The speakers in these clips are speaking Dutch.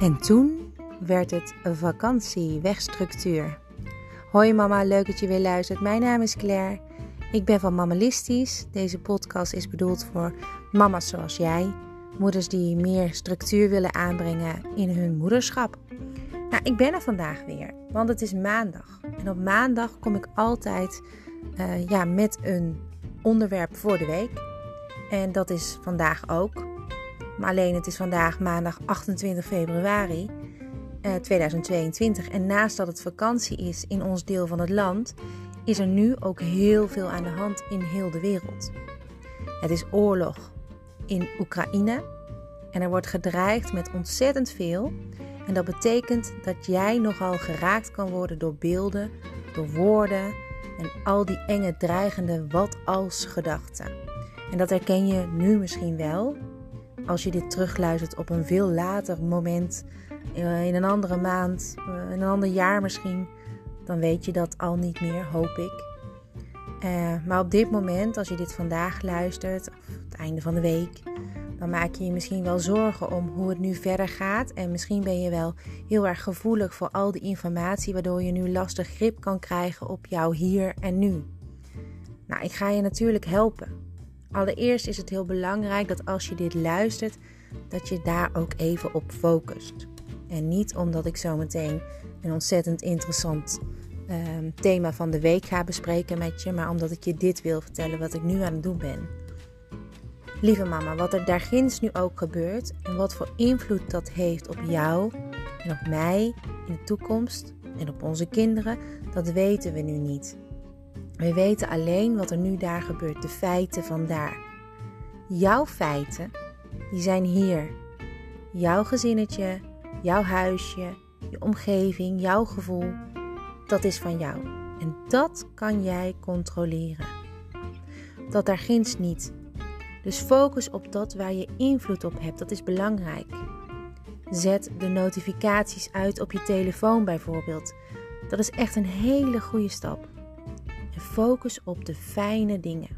En toen werd het vakantie wegstructuur. Hoi mama, leuk dat je weer luistert. Mijn naam is Claire. Ik ben van Mammalistisch. Deze podcast is bedoeld voor mama's zoals jij. Moeders die meer structuur willen aanbrengen in hun moederschap. Nou, ik ben er vandaag weer, want het is maandag. En op maandag kom ik altijd uh, ja, met een onderwerp voor de week. En dat is vandaag ook. Maar alleen het is vandaag maandag 28 februari eh, 2022. En naast dat het vakantie is in ons deel van het land, is er nu ook heel veel aan de hand in heel de wereld. Het is oorlog in Oekraïne en er wordt gedreigd met ontzettend veel. En dat betekent dat jij nogal geraakt kan worden door beelden, door woorden en al die enge, dreigende wat-als gedachten. En dat herken je nu misschien wel, als je dit terugluistert op een veel later moment, eh, in een andere maand, eh, in een ander jaar misschien, dan weet je dat al niet meer, hoop ik. Uh, maar op dit moment, als je dit vandaag luistert, of het einde van de week, dan maak je je misschien wel zorgen om hoe het nu verder gaat. En misschien ben je wel heel erg gevoelig voor al die informatie, waardoor je nu lastig grip kan krijgen op jouw hier en nu. Nou, ik ga je natuurlijk helpen. Allereerst is het heel belangrijk dat als je dit luistert, dat je daar ook even op focust. En niet omdat ik zo meteen een ontzettend interessant um, thema van de week ga bespreken met je, maar omdat ik je dit wil vertellen wat ik nu aan het doen ben. Lieve mama, wat er daar ginds nu ook gebeurt en wat voor invloed dat heeft op jou en op mij in de toekomst en op onze kinderen, dat weten we nu niet. We weten alleen wat er nu daar gebeurt, de feiten van daar. Jouw feiten, die zijn hier. Jouw gezinnetje, jouw huisje, je omgeving, jouw gevoel, dat is van jou. En dat kan jij controleren. Dat daar ginds niet. Dus focus op dat waar je invloed op hebt, dat is belangrijk. Zet de notificaties uit op je telefoon bijvoorbeeld. Dat is echt een hele goede stap focus op de fijne dingen.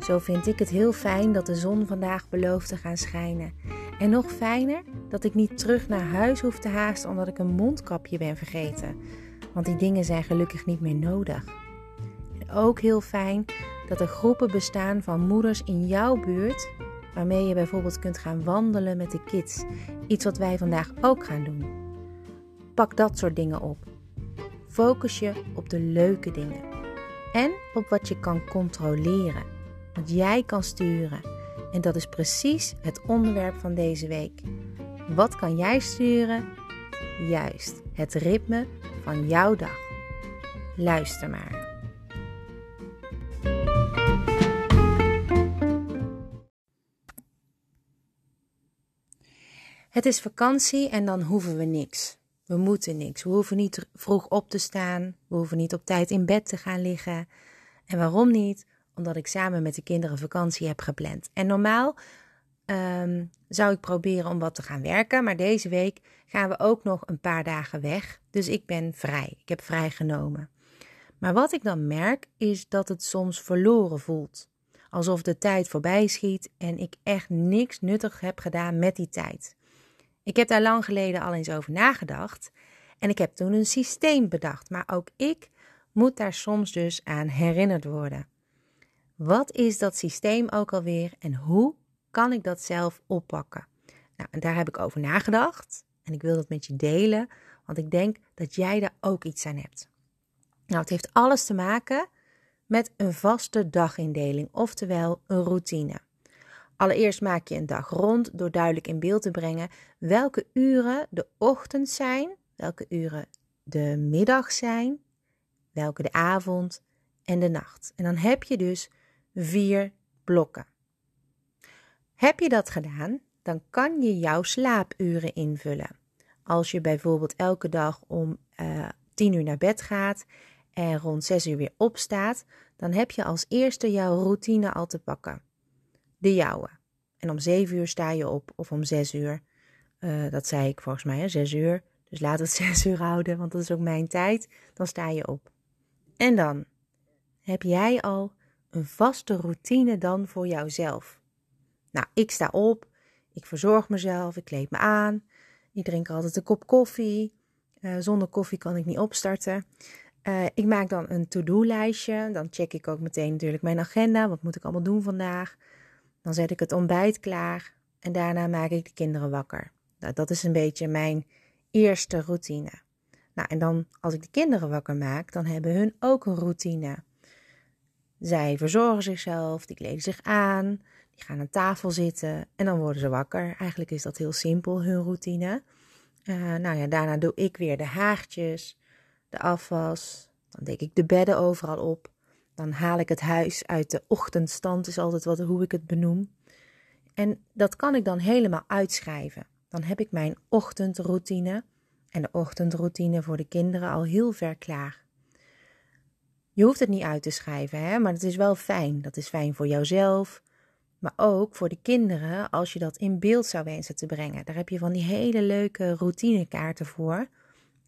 Zo vind ik het heel fijn dat de zon vandaag belooft te gaan schijnen. En nog fijner dat ik niet terug naar huis hoef te haasten omdat ik een mondkapje ben vergeten. Want die dingen zijn gelukkig niet meer nodig. En ook heel fijn dat er groepen bestaan van moeders in jouw buurt waarmee je bijvoorbeeld kunt gaan wandelen met de kids. Iets wat wij vandaag ook gaan doen. Pak dat soort dingen op. Focus je op de leuke dingen en op wat je kan controleren, wat jij kan sturen. En dat is precies het onderwerp van deze week. Wat kan jij sturen? Juist, het ritme van jouw dag. Luister maar. Het is vakantie en dan hoeven we niks. We moeten niks. We hoeven niet vroeg op te staan. We hoeven niet op tijd in bed te gaan liggen. En waarom niet? Omdat ik samen met de kinderen vakantie heb gepland. En normaal ehm, zou ik proberen om wat te gaan werken. Maar deze week gaan we ook nog een paar dagen weg. Dus ik ben vrij. Ik heb vrijgenomen. Maar wat ik dan merk is dat het soms verloren voelt. Alsof de tijd voorbij schiet en ik echt niks nuttig heb gedaan met die tijd. Ik heb daar lang geleden al eens over nagedacht en ik heb toen een systeem bedacht, maar ook ik moet daar soms dus aan herinnerd worden. Wat is dat systeem ook alweer en hoe kan ik dat zelf oppakken? Nou, en daar heb ik over nagedacht en ik wil dat met je delen, want ik denk dat jij daar ook iets aan hebt. Nou, het heeft alles te maken met een vaste dagindeling, oftewel een routine. Allereerst maak je een dag rond door duidelijk in beeld te brengen welke uren de ochtend zijn, welke uren de middag zijn, welke de avond en de nacht. En dan heb je dus vier blokken. Heb je dat gedaan, dan kan je jouw slaapuren invullen. Als je bijvoorbeeld elke dag om uh, eh, 10 uur naar bed gaat en rond 6 uur weer opstaat, dan heb je als eerste jouw routine al te pakken de jouwe. En om zeven uur sta je op, of om zes uur. Uh, dat zei ik volgens mij, hè, zes uur. Dus laat het zes uur houden, want dat is ook mijn tijd. Dan sta je op. En dan heb jij al een vaste routine dan voor jouzelf. Nou, ik sta op, ik verzorg mezelf, ik kleed me aan. Ik drink altijd een kop koffie. Uh, zonder koffie kan ik niet opstarten. Uh, ik maak dan een to-do-lijstje. Dan check ik ook meteen natuurlijk mijn agenda. Wat moet ik allemaal doen vandaag? Dan zet ik het ontbijt klaar. En daarna maak ik de kinderen wakker. Nou, dat is een beetje mijn eerste routine. Nou, en dan als ik de kinderen wakker maak, dan hebben hun ook een routine. Zij verzorgen zichzelf, die kleden zich aan, die gaan aan tafel zitten en dan worden ze wakker. Eigenlijk is dat heel simpel, hun routine. Uh, nou ja, daarna doe ik weer de haartjes, de afwas. Dan dek ik de bedden overal op. Dan haal ik het huis uit de ochtendstand, is altijd wat, hoe ik het benoem. En dat kan ik dan helemaal uitschrijven. Dan heb ik mijn ochtendroutine en de ochtendroutine voor de kinderen al heel ver klaar. Je hoeft het niet uit te schrijven, hè? maar het is wel fijn. Dat is fijn voor jouzelf, maar ook voor de kinderen als je dat in beeld zou wensen te brengen. Daar heb je van die hele leuke routinekaarten voor.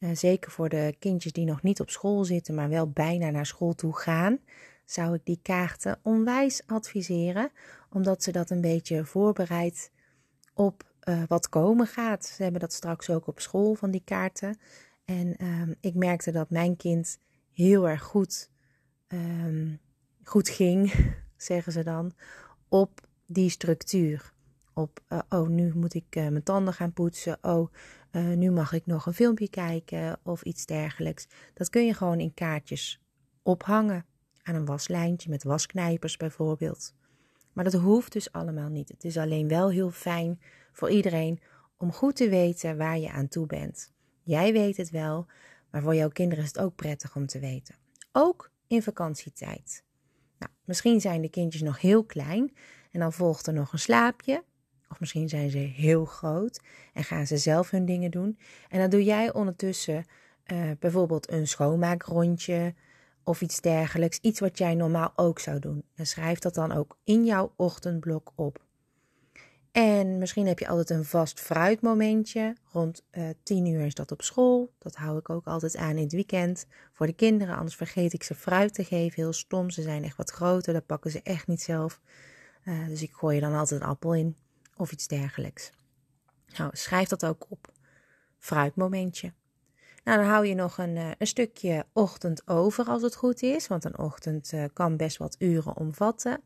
Uh, zeker voor de kindjes die nog niet op school zitten, maar wel bijna naar school toe gaan, zou ik die kaarten onwijs adviseren, omdat ze dat een beetje voorbereid op uh, wat komen gaat. Ze hebben dat straks ook op school van die kaarten. En um, ik merkte dat mijn kind heel erg goed, um, goed ging, zeggen ze dan, op die structuur. Op, uh, oh, nu moet ik uh, mijn tanden gaan poetsen. Oh, nu mag ik nog een filmpje kijken of iets dergelijks. Dat kun je gewoon in kaartjes ophangen. Aan een waslijntje met wasknijpers bijvoorbeeld. Maar dat hoeft dus allemaal niet. Het is alleen wel heel fijn voor iedereen om goed te weten waar je aan toe bent. Jij weet het wel, maar voor jouw kinderen is het ook prettig om te weten. Ook in vakantietijd. Nou, misschien zijn de kindjes nog heel klein en dan volgt er nog een slaapje. Of misschien zijn ze heel groot en gaan ze zelf hun dingen doen. En dan doe jij ondertussen uh, bijvoorbeeld een schoonmaakrondje of iets dergelijks. Iets wat jij normaal ook zou doen. En schrijf dat dan ook in jouw ochtendblok op. En misschien heb je altijd een vast fruitmomentje. Rond uh, tien uur is dat op school. Dat hou ik ook altijd aan in het weekend. Voor de kinderen, anders vergeet ik ze fruit te geven. Heel stom, ze zijn echt wat groter. Dat pakken ze echt niet zelf. Uh, dus ik gooi er dan altijd een appel in. Of iets dergelijks. Nou, schrijf dat ook op. Fruitmomentje. Nou, dan hou je nog een, uh, een stukje ochtend over als het goed is. Want een ochtend kan best wat uren omvatten.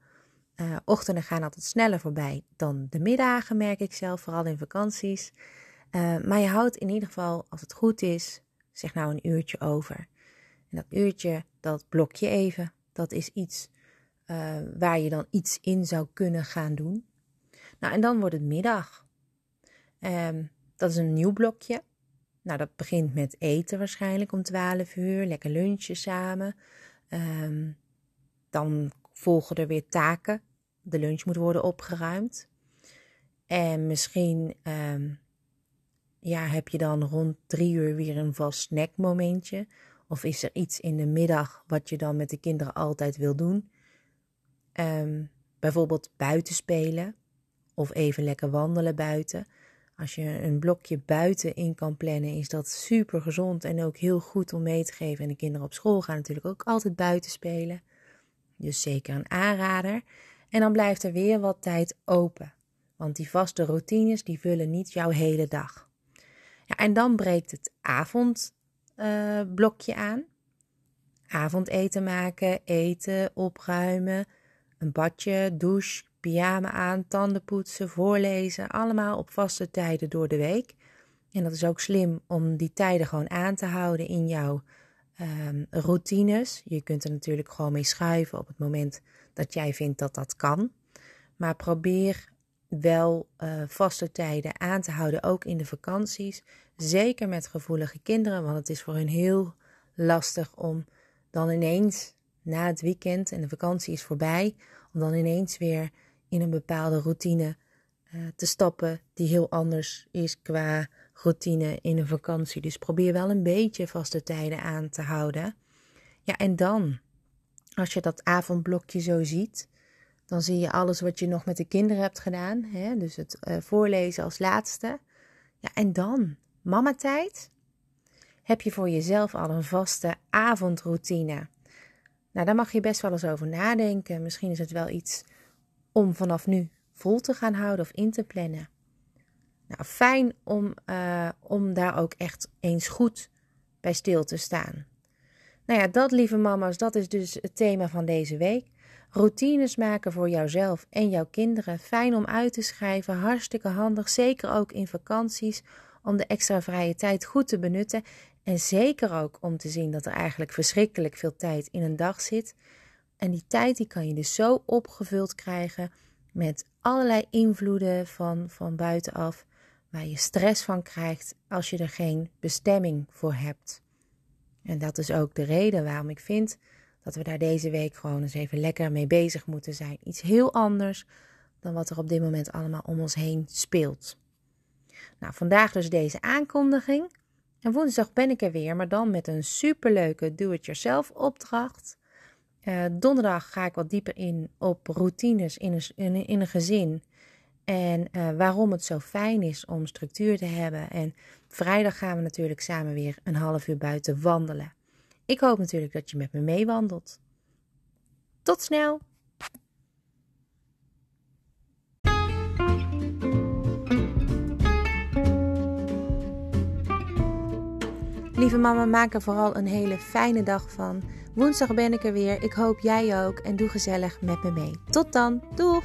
Uh, ochtenden gaan altijd sneller voorbij dan de middagen, merk ik zelf, vooral in vakanties. Maar je houdt in ieder geval, als het goed is, zeg nou een uurtje over. En dat uurtje, dat blok je even. Dat is iets waar je dan iets in zou kunnen gaan doen. Nou, en dan wordt het middag. Um, dat is een nieuw blokje. Nou, dat begint met eten waarschijnlijk om 12 uur. Lekker lunchen samen. Um, dan volgen er weer taken. De lunch moet worden opgeruimd. En misschien um, ja, heb je dan rond drie uur weer een vast snackmomentje. Of is er iets in de middag wat je dan met de kinderen altijd wil doen? Bijvoorbeeld buiten spelen of even lekker wandelen buiten. Als je een blokje buiten in kan plannen, is dat super gezond en ook heel goed om mee te geven. En de kinderen op school gaan natuurlijk ook altijd buiten spelen. Dus zeker een aanrader. En dan blijft er weer wat tijd open. Want die vaste routines die vullen niet jouw hele dag. Ja, en dan breekt het avondblokje uh, aan. Avondeten maken, eten, opruimen, een badje, douche, pyjama aan, tanden poetsen, voorlezen. Allemaal op vaste tijden door de week. En dat is ook slim om die tijden gewoon aan te houden in jouw um, routines. Je kunt er natuurlijk gewoon mee schuiven op het moment dat jij vindt dat dat kan. Maar probeer wel uh, vaste tijden aan te houden, ook in de vakanties. Zeker met gevoelige kinderen, want het is voor hen heel lastig om dan ineens na het weekend en de vakantie is voorbij, om dan ineens weer in een bepaalde routine uh, te stappen die heel anders is qua routine in een vakantie. Dus probeer wel een beetje vaste tijden aan te houden. Ja, en dan, als je dat avondblokje zo ziet, dan zie je alles wat je nog met de kinderen hebt gedaan. Hè? Dus het uh, voorlezen als laatste. Ja, en dan, mama-tijd. Heb je voor jezelf al een vaste avondroutine? Nou, daar mag je best wel eens over nadenken. Misschien is het wel iets om vanaf nu vol te gaan houden of in te plannen. Nou, fijn om, uh, om daar ook echt eens goed bij stil te staan. Nou ja, dat lieve mama's, dat is dus het thema van deze week. Routines maken voor jouzelf en jouw kinderen. Fijn om uit te schrijven, hartstikke handig. Zeker ook in vakanties om de extra vrije tijd goed te benutten. En zeker ook om te zien dat er eigenlijk verschrikkelijk veel tijd in een dag zit. En die tijd die kan je dus zo opgevuld krijgen met allerlei invloeden van, van buitenaf, waar je stress van krijgt als je er geen bestemming voor hebt. En dat is ook de reden waarom ik vind dat we daar deze week gewoon eens even lekker mee bezig moeten zijn. Iets heel anders dan wat er op dit moment allemaal om ons heen speelt. Nou, vandaag dus deze aankondiging. En woensdag ben ik er weer, maar dan met een superleuke do-it-yourself opdracht. Uh, donderdag ga ik wat dieper in op routines in een, in, een gezin. En uh, waarom het zo fijn is om structuur te hebben. En vrijdag gaan we natuurlijk samen weer een half uur buiten wandelen. Ik hoop natuurlijk dat je met me meewandelt. Tot snel! Lieve mama, maak er vooral een hele fijne dag van. Woensdag ben ik er weer. Ik hoop jij ook. En doe gezellig met me mee. Tot dan. Doeg!